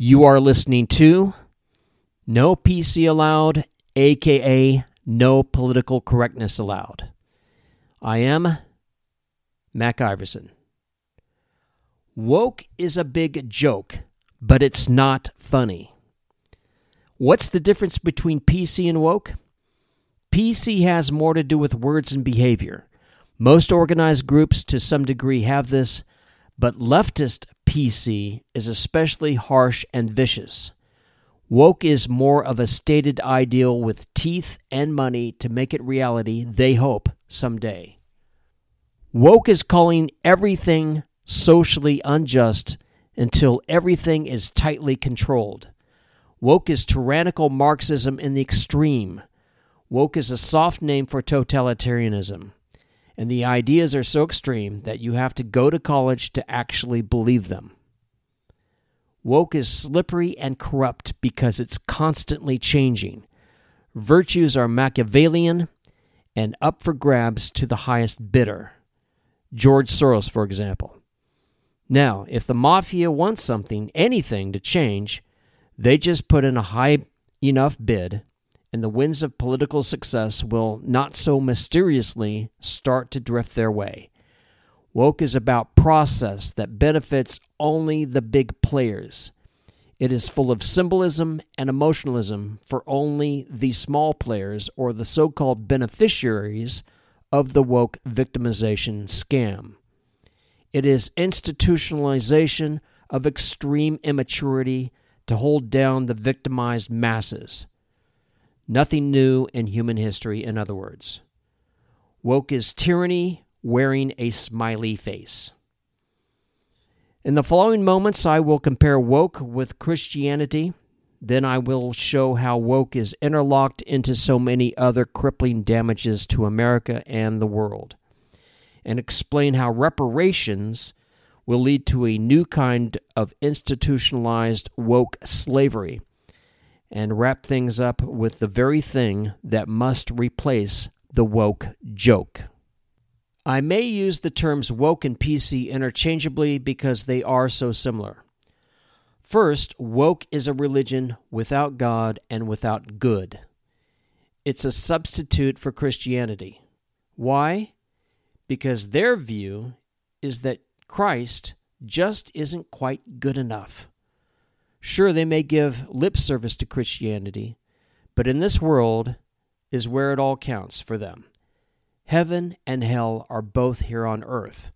You are listening to No PC Allowed, aka No Political Correctness Allowed. I am Mac Iverson. Woke is a big joke, but it's not funny. What's the difference between PC and woke? PC has more to do with words and behavior. Most organized groups to some degree have this, but leftist PC is especially harsh and vicious. Woke is more of a stated ideal with teeth and money to make it reality, they hope, someday. Woke is calling everything socially unjust until everything is tightly controlled. Woke is tyrannical Marxism in the extreme. Woke is a soft name for totalitarianism and the ideas are so extreme that you have to go to college to actually believe them. Woke is slippery and corrupt because it's constantly changing. Virtues are Machiavellian and up for grabs to the highest bidder. George Soros, for example. Now, if the mafia wants something, anything to change, they just put in a high enough bid and the winds of political success will not so mysteriously start to drift their way. Woke is about process that benefits only the big players. It is full of symbolism and emotionalism for only the small players or the so called beneficiaries of the woke victimization scam. It is institutionalization of extreme immaturity to hold down the victimized masses. Nothing new in human history, in other words. Woke is tyranny wearing a smiley face. In the following moments, I will compare woke with Christianity. Then I will show how woke is interlocked into so many other crippling damages to America and the world, and explain how reparations will lead to a new kind of institutionalized woke slavery and wrap things up with the very thing that must replace the woke joke. I may use the terms woke and PC interchangeably because they are so similar. First, woke is a religion without God and without good. It's a substitute for Christianity. Why? Because their view is that Christ just isn't quite good enough. Sure, they may give lip service to Christianity, but in this world is where it all counts for them. Heaven and hell are both here on earth.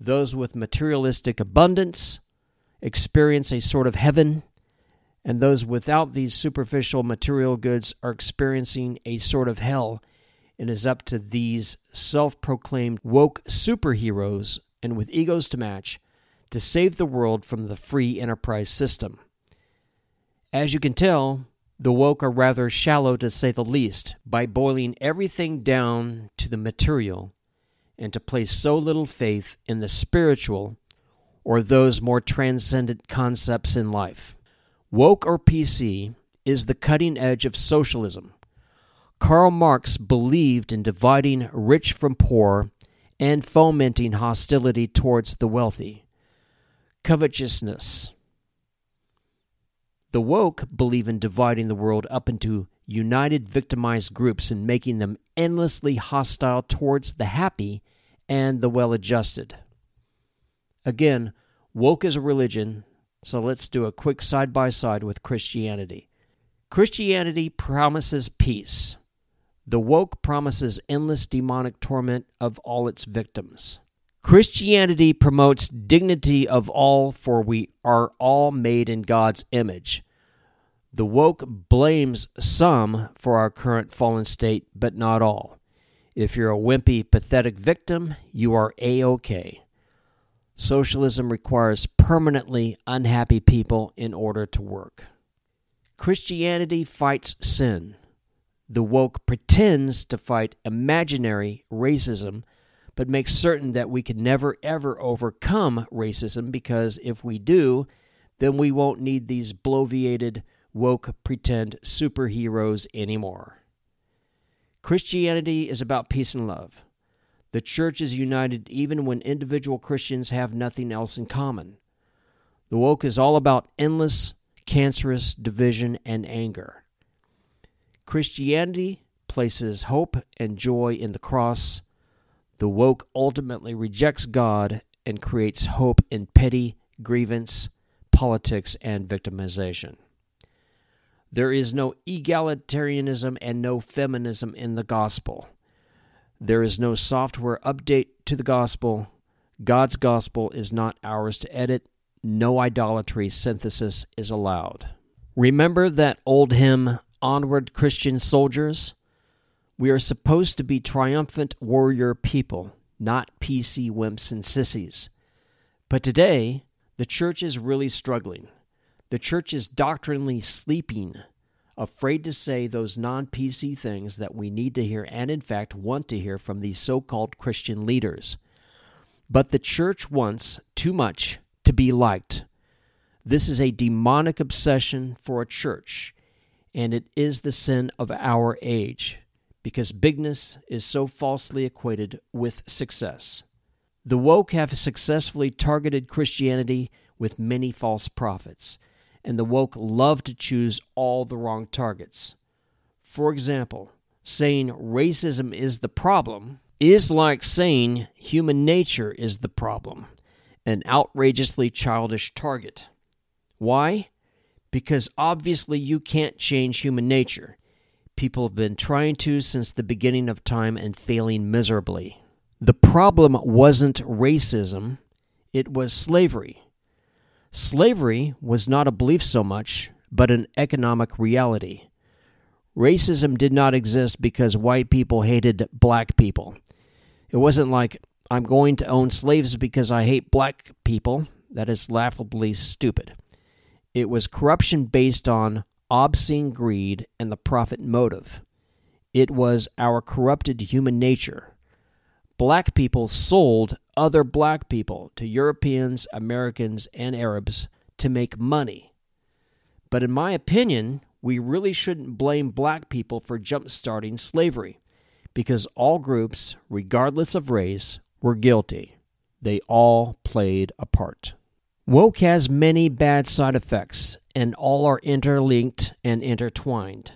Those with materialistic abundance experience a sort of heaven, and those without these superficial material goods are experiencing a sort of hell. It is up to these self proclaimed woke superheroes and with egos to match to save the world from the free enterprise system. As you can tell, the woke are rather shallow to say the least by boiling everything down to the material and to place so little faith in the spiritual or those more transcendent concepts in life. Woke or PC is the cutting edge of socialism. Karl Marx believed in dividing rich from poor and fomenting hostility towards the wealthy. Covetousness, the woke believe in dividing the world up into united victimized groups and making them endlessly hostile towards the happy and the well adjusted. Again, woke is a religion, so let's do a quick side by side with Christianity. Christianity promises peace. The woke promises endless demonic torment of all its victims. Christianity promotes dignity of all, for we are all made in God's image. The woke blames some for our current fallen state, but not all. If you're a wimpy, pathetic victim, you are A OK. Socialism requires permanently unhappy people in order to work. Christianity fights sin. The woke pretends to fight imaginary racism but makes certain that we can never ever overcome racism because if we do, then we won't need these bloviated, woke, pretend superheroes anymore. Christianity is about peace and love. The church is united even when individual Christians have nothing else in common. The woke is all about endless cancerous division and anger. Christianity places hope and joy in the cross. The woke ultimately rejects God and creates hope in petty grievance, politics, and victimization. There is no egalitarianism and no feminism in the gospel. There is no software update to the gospel. God's gospel is not ours to edit. No idolatry synthesis is allowed. Remember that old hymn, Onward Christian Soldiers? We are supposed to be triumphant warrior people, not PC wimps and sissies. But today, the church is really struggling. The church is doctrinally sleeping, afraid to say those non PC things that we need to hear and, in fact, want to hear from these so called Christian leaders. But the church wants too much to be liked. This is a demonic obsession for a church, and it is the sin of our age because bigness is so falsely equated with success. The woke have successfully targeted Christianity with many false prophets, and the woke love to choose all the wrong targets. For example, saying racism is the problem is like saying human nature is the problem, an outrageously childish target. Why? Because obviously you can't change human nature. People have been trying to since the beginning of time and failing miserably. The problem wasn't racism, it was slavery. Slavery was not a belief so much, but an economic reality. Racism did not exist because white people hated black people. It wasn't like, I'm going to own slaves because I hate black people. That is laughably stupid. It was corruption based on obscene greed and the profit motive. It was our corrupted human nature black people sold other black people to Europeans, Americans, and Arabs to make money. But in my opinion, we really shouldn't blame black people for jump starting slavery because all groups, regardless of race, were guilty. They all played a part. Woke has many bad side effects, and all are interlinked and intertwined.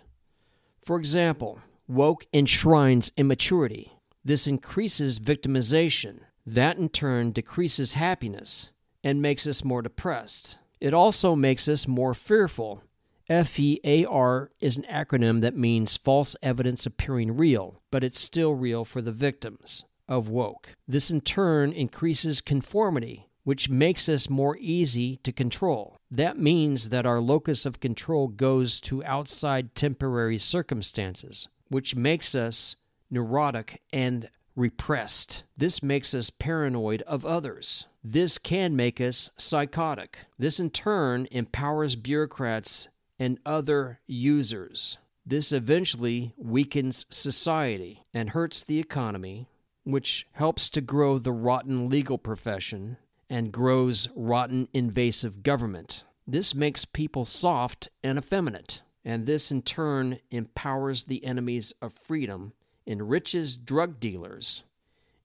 For example, woke enshrines immaturity. This increases victimization. That in turn decreases happiness and makes us more depressed. It also makes us more fearful. FEAR is an acronym that means false evidence appearing real, but it's still real for the victims of woke. This in turn increases conformity, which makes us more easy to control. That means that our locus of control goes to outside temporary circumstances, which makes us neurotic, and repressed. This makes us paranoid of others. This can make us psychotic. This, in turn, empowers bureaucrats and other users. This eventually weakens society and hurts the economy, which helps to grow the rotten legal profession and grows rotten invasive government. This makes people soft and effeminate, and this in turn empowers the enemies of freedom enriches drug dealers,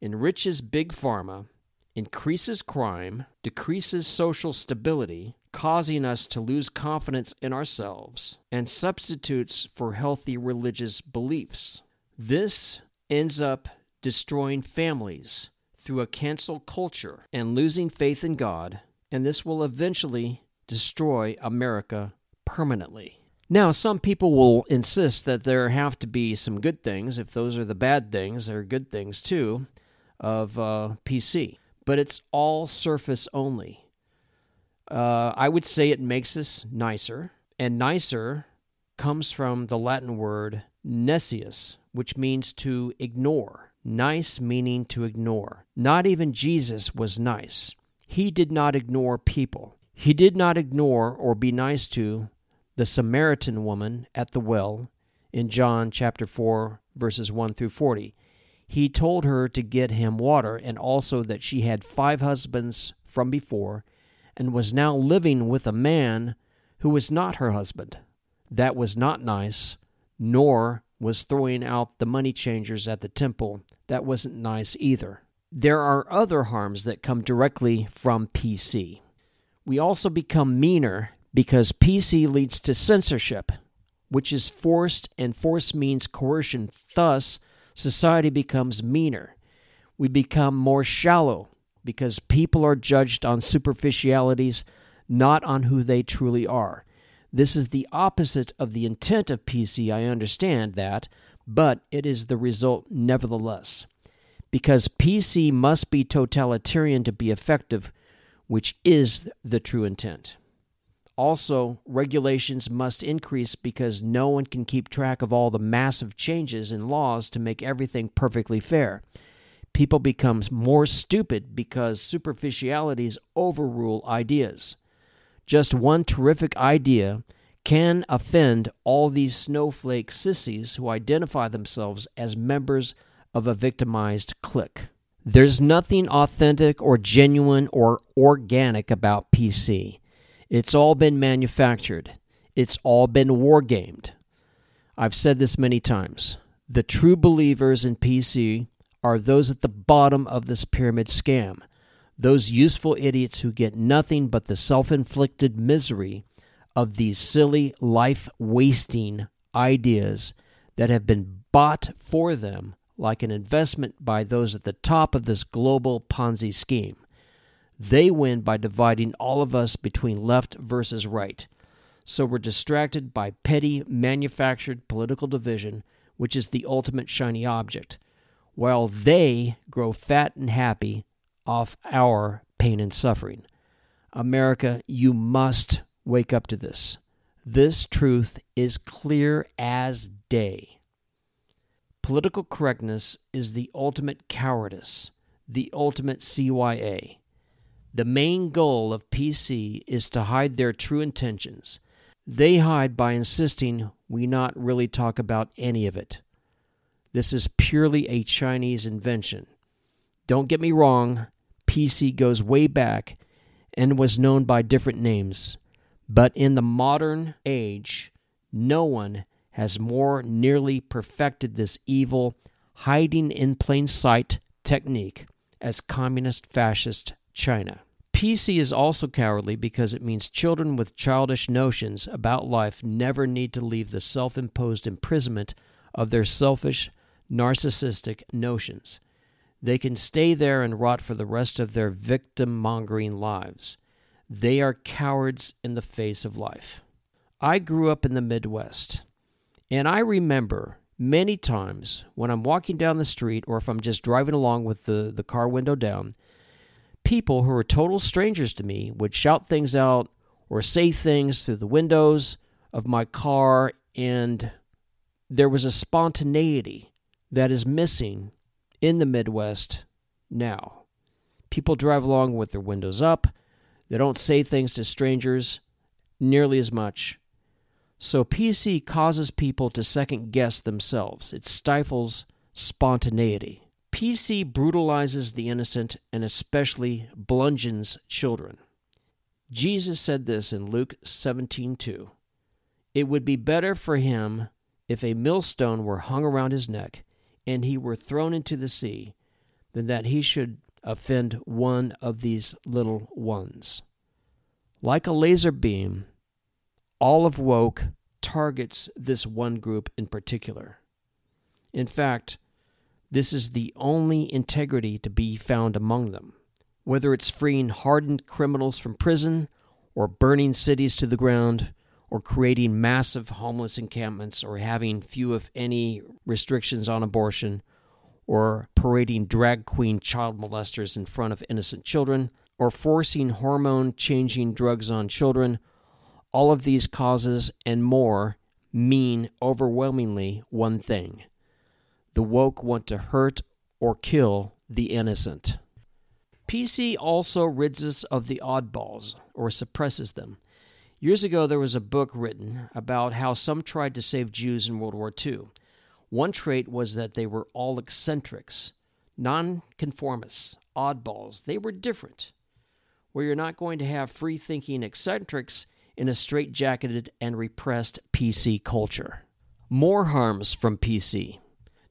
enriches big pharma, increases crime, decreases social stability, causing us to lose confidence in ourselves, and substitutes for healthy religious beliefs. This ends up destroying families through a cancel culture and losing faith in God, and this will eventually destroy America permanently. Now, some people will insist that there have to be some good things. If those are the bad things, there are good things too of uh, PC. But it's all surface only. Uh, I would say it makes us nicer, and nicer comes from the Latin word nescius, which means to ignore. Nice meaning to ignore. Not even Jesus was nice. He did not ignore people. He did not ignore or be nice to the Samaritan woman at the well in John chapter 4 verses 1 through 40. He told her to get him water and also that she had five husbands from before and was now living with a man who was not her husband. That was not nice, nor was throwing out the money changers at the temple. That wasn't nice either. There are other harms that come directly from PC. We also become meaner because PC leads to censorship, which is forced, and force means coercion. Thus, society becomes meaner. We become more shallow because people are judged on superficialities, not on who they truly are. This is the opposite of the intent of PC, I understand that, but it is the result nevertheless. Because PC must be totalitarian to be effective, which is the true intent. Also, regulations must increase because no one can keep track of all the massive changes in laws to make everything perfectly fair. People become more stupid because superficialities overrule ideas. Just one terrific idea can offend all these snowflake sissies who identify themselves as members of a victimized clique. There's nothing authentic or genuine or organic about PC. It's all been manufactured. It's all been wargamed. I've said this many times. The true believers in PC are those at the bottom of this pyramid scam, those useful idiots who get nothing but the self inflicted misery of these silly, life wasting ideas that have been bought for them like an investment by those at the top of this global Ponzi scheme. They win by dividing all of us between left versus right. So we're distracted by petty manufactured political division, which is the ultimate shiny object, while they grow fat and happy off our pain and suffering. America, you must wake up to this. This truth is clear as day. Political correctness is the ultimate cowardice, the ultimate CYA. The main goal of PC is to hide their true intentions. They hide by insisting we not really talk about any of it. This is purely a Chinese invention. Don't get me wrong, PC goes way back and was known by different names. But in the modern age, no one has more nearly perfected this evil, hiding in plain sight technique as communist fascist China. PC is also cowardly because it means children with childish notions about life never need to leave the self imposed imprisonment of their selfish, narcissistic notions. They can stay there and rot for the rest of their victim mongering lives. They are cowards in the face of life. I grew up in the Midwest, and I remember many times when I'm walking down the street or if I'm just driving along with the, the car window down people who were total strangers to me would shout things out or say things through the windows of my car, and there was a spontaneity that is missing in the Midwest now. People drive along with their windows up, they don't say things to strangers nearly as much. So, PC causes people to second guess themselves. It stifles spontaneity. PC brutalizes the innocent and especially bludgeons children. Jesus said this in Luke 17:2. It would be better for him if a millstone were hung around his neck and he were thrown into the sea than that he should offend one of these little ones. Like a laser beam, all of woke targets this one group in particular. In fact, this is the only integrity to be found among them. Whether it's freeing hardened criminals from prison, or burning cities to the ground, or creating massive homeless encampments, or having few, if any, restrictions on abortion, or parading drag queen child molesters in front of innocent children, or forcing hormone changing drugs on children, all of these causes and more mean overwhelmingly one thing the woke want to hurt or kill the innocent. PC also rids us of the oddballs or suppresses them. Years ago, there was a book written about how some tried to save Jews in World War II. One trait was that they were all eccentrics, nonconformists, oddballs. They were different. Where you're not going to have free thinking eccentrics in a straitjacketed and repressed PC culture. More harms from PC.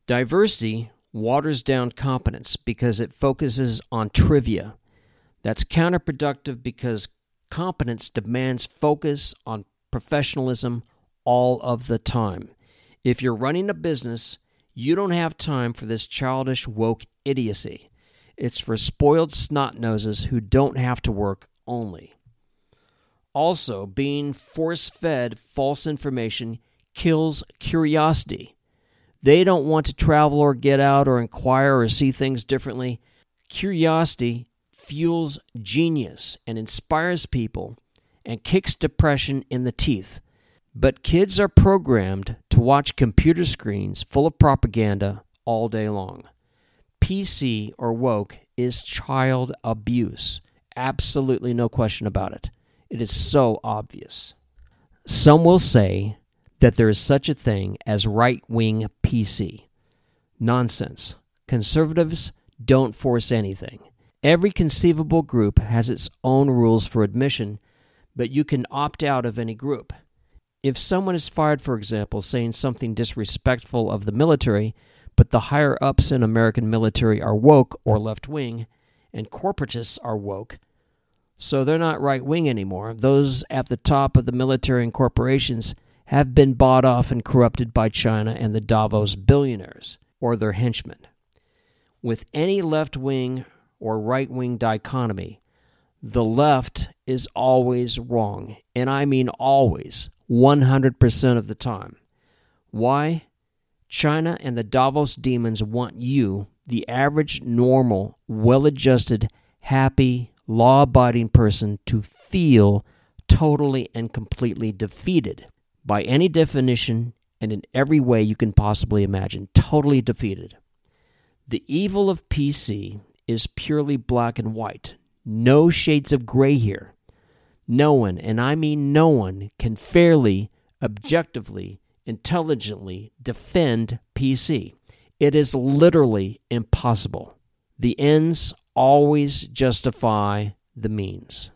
Diversity waters down competence because it focuses on trivia. That's counterproductive because competence demands focus on professionalism all of the time. If you're running a business, you don't have time for this childish woke idiocy. It's for spoiled snot noses who don't have to work only. Also, being force fed false information kills curiosity. They don't want to travel or get out or inquire or see things differently. Curiosity fuels genius and inspires people and kicks depression in the teeth. But kids are programmed to watch computer screens full of propaganda all day long. PC or woke is child abuse. Absolutely no question about it. It is so obvious. Some will say that there is such a thing as right wing PC. Nonsense. Conservatives don't force anything. Every conceivable group has its own rules for admission, but you can opt out of any group. If someone is fired, for example, saying something disrespectful of the military, but the higher ups in American military are woke or left wing, and corporatists are woke, so they're not right wing anymore. Those at the top of the military and corporations have been bought off and corrupted by China and the Davos billionaires, or their henchmen. With any left wing or right wing dichotomy, the left is always wrong, and I mean always, 100% of the time. Why? China and the Davos demons want you, the average, normal, well adjusted, happy, law abiding person, to feel totally and completely defeated by any definition and in every way you can possibly imagine. Totally defeated. The evil of PC is purely black and white. No shades of gray here. No one, and I mean no one, can fairly, objectively, intelligently defend PC. It is literally impossible. The ends always justify the means.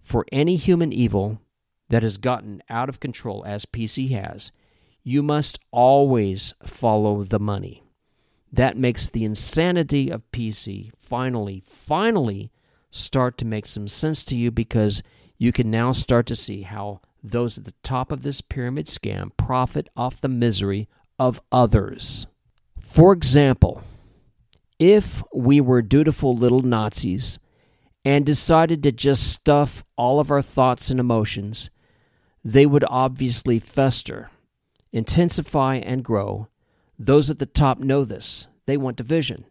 For any human evil that has gotten out of control, as PC has, you must always follow the money. That makes the insanity of PC finally, finally start to make some sense to you because you can now start to see how those at the top of this pyramid scam profit off the misery of others. For example, if we were dutiful little Nazis and decided to just stuff all of our thoughts and emotions, they would obviously fester, intensify, and grow. Those at the top know this. They want division.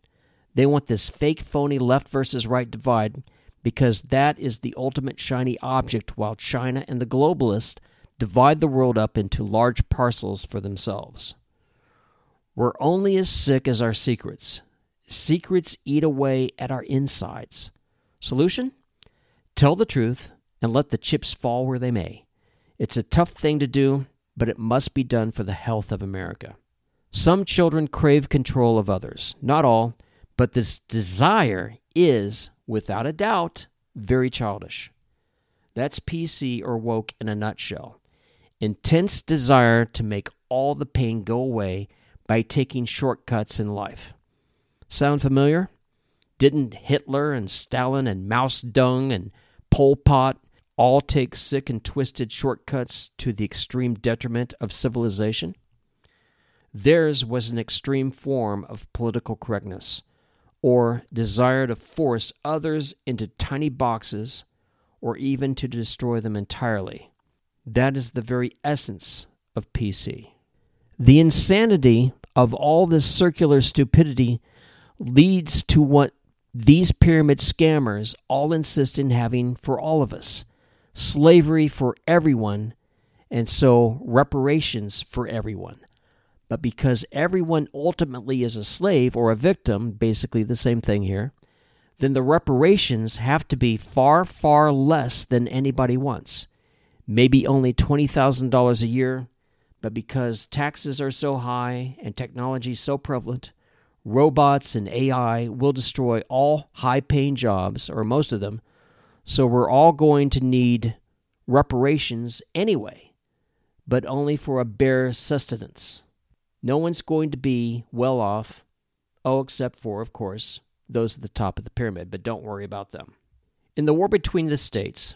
They want this fake, phony left versus right divide because that is the ultimate shiny object while China and the globalists divide the world up into large parcels for themselves. We're only as sick as our secrets. Secrets eat away at our insides. Solution? Tell the truth and let the chips fall where they may. It's a tough thing to do, but it must be done for the health of America. Some children crave control of others, not all, but this desire is, without a doubt, very childish. That's PC or woke in a nutshell. Intense desire to make all the pain go away by taking shortcuts in life. Sound familiar? Didn't Hitler and Stalin and Mao dung and Pol Pot all take sick and twisted shortcuts to the extreme detriment of civilization? Theirs was an extreme form of political correctness, or desire to force others into tiny boxes, or even to destroy them entirely. That is the very essence of PC. The insanity of all this circular stupidity leads to what these pyramid scammers all insist in having for all of us slavery for everyone, and so reparations for everyone. But because everyone ultimately is a slave or a victim, basically the same thing here, then the reparations have to be far, far less than anybody wants. Maybe only $20,000 a year, but because taxes are so high and technology so prevalent, robots and AI will destroy all high paying jobs, or most of them, so we're all going to need reparations anyway, but only for a bare sustenance. No one's going to be well off, oh, except for, of course, those at the top of the pyramid, but don't worry about them. In the war between the states,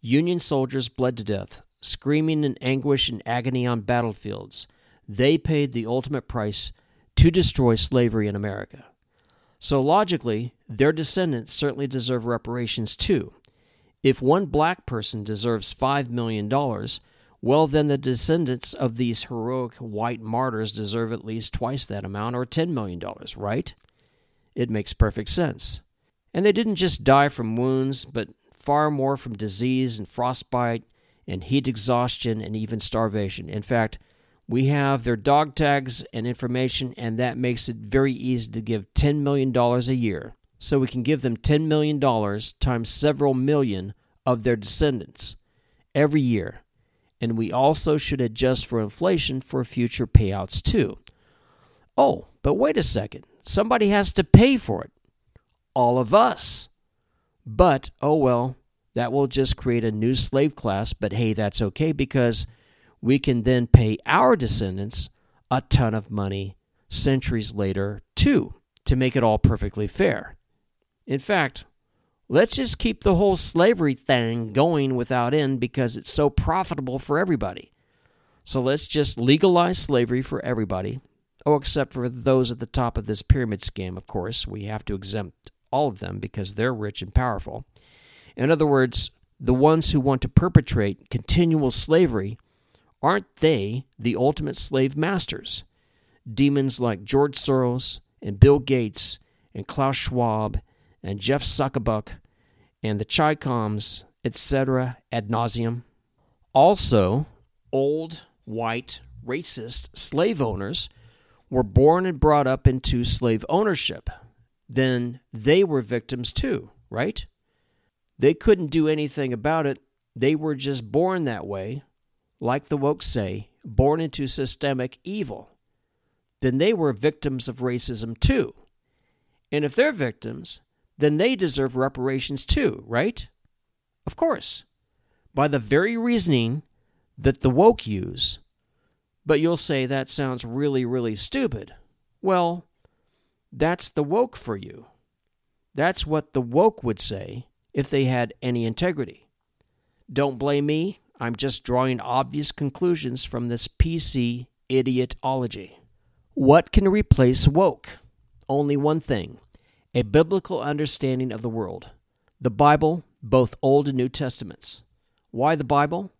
Union soldiers bled to death, screaming in anguish and agony on battlefields. They paid the ultimate price to destroy slavery in America. So logically, their descendants certainly deserve reparations too. If one black person deserves $5 million, well, then the descendants of these heroic white martyrs deserve at least twice that amount or $10 million, right? It makes perfect sense. And they didn't just die from wounds, but far more from disease and frostbite and heat exhaustion and even starvation. In fact, we have their dog tags and information, and that makes it very easy to give $10 million a year. So we can give them $10 million times several million of their descendants every year. And we also should adjust for inflation for future payouts too. Oh, but wait a second. Somebody has to pay for it. All of us. But, oh well, that will just create a new slave class. But hey, that's okay because we can then pay our descendants a ton of money centuries later, too, to make it all perfectly fair. In fact, let's just keep the whole slavery thing going without end because it's so profitable for everybody. So let's just legalize slavery for everybody. Oh, except for those at the top of this pyramid scheme, of course. We have to exempt all of them because they're rich and powerful. In other words, the ones who want to perpetrate continual slavery aren't they the ultimate slave masters? Demons like George Soros and Bill Gates and Klaus Schwab and Jeff Zuckerbuck and the Chicoms, etc., ad nauseum. Also, old, white, racist slave owners were born and brought up into slave ownership. Then they were victims too, right? They couldn't do anything about it. They were just born that way, like the woke say, born into systemic evil. Then they were victims of racism too. And if they're victims, then they deserve reparations too, right? Of course, by the very reasoning that the woke use. But you'll say that sounds really, really stupid. Well, that's the woke for you. That's what the woke would say if they had any integrity. Don't blame me. I'm just drawing obvious conclusions from this PC idiotology. What can replace woke? Only one thing a biblical understanding of the world. The Bible, both Old and New Testaments. Why the Bible?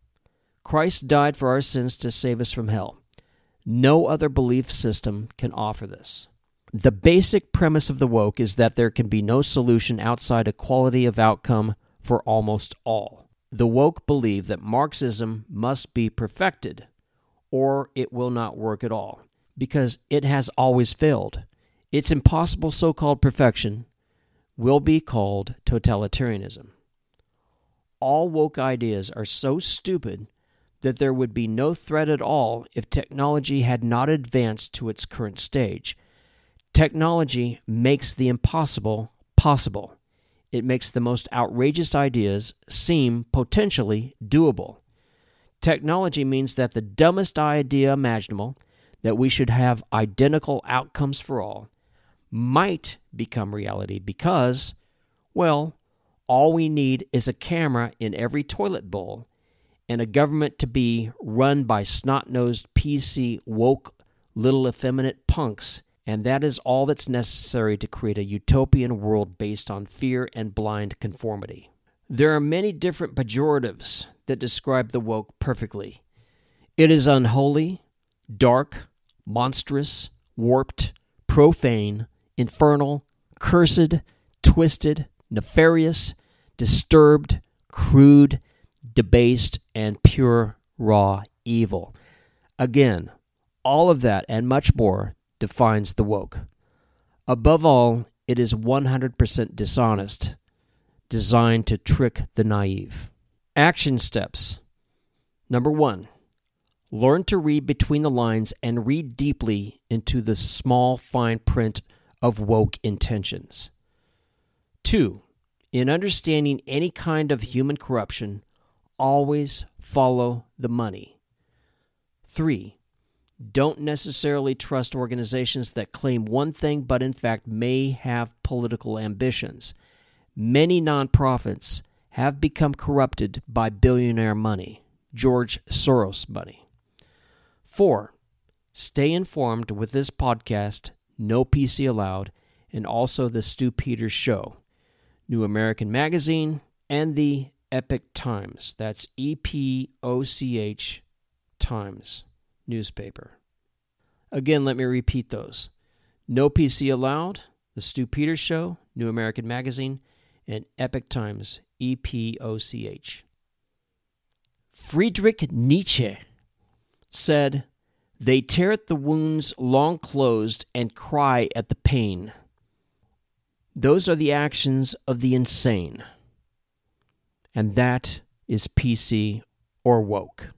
Christ died for our sins to save us from hell. No other belief system can offer this. The basic premise of the woke is that there can be no solution outside equality of outcome for almost all. The woke believe that Marxism must be perfected, or it will not work at all, because it has always failed. Its impossible so called perfection will be called totalitarianism. All woke ideas are so stupid that there would be no threat at all if technology had not advanced to its current stage. Technology makes the impossible possible. It makes the most outrageous ideas seem potentially doable. Technology means that the dumbest idea imaginable, that we should have identical outcomes for all, might become reality because, well, all we need is a camera in every toilet bowl and a government to be run by snot nosed PC woke little effeminate punks, and that is all that's necessary to create a utopian world based on fear and blind conformity. There are many different pejoratives that describe the woke perfectly. It is unholy, dark, monstrous, warped, profane, infernal, cursed, twisted, nefarious, disturbed, crude, debased, and pure raw evil. Again, all of that and much more defines the woke. Above all, it is 100% dishonest, designed to trick the naive. Action steps. Number one, learn to read between the lines and read deeply into the small fine print of woke intentions. Two, in understanding any kind of human corruption, always follow the money. Three, don't necessarily trust organizations that claim one thing but in fact may have political ambitions. Many nonprofits have become corrupted by billionaire money, George Soros money. Four, stay informed with this podcast, No PC Allowed, and also the Stu Peters Show, New American Magazine, and the Epoch Times. That's E P O C H Times newspaper. Again, let me repeat those No PC Allowed, The Stu Peters Show, New American Magazine, and Epoch Times, E P O C H. Friedrich Nietzsche said, They tear at the wounds long closed and cry at the pain. Those are the actions of the insane. And that is PC or woke.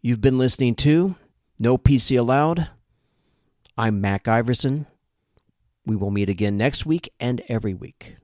You've been listening to No PC Allowed. I'm Mac Iverson. We will meet again next week and every week.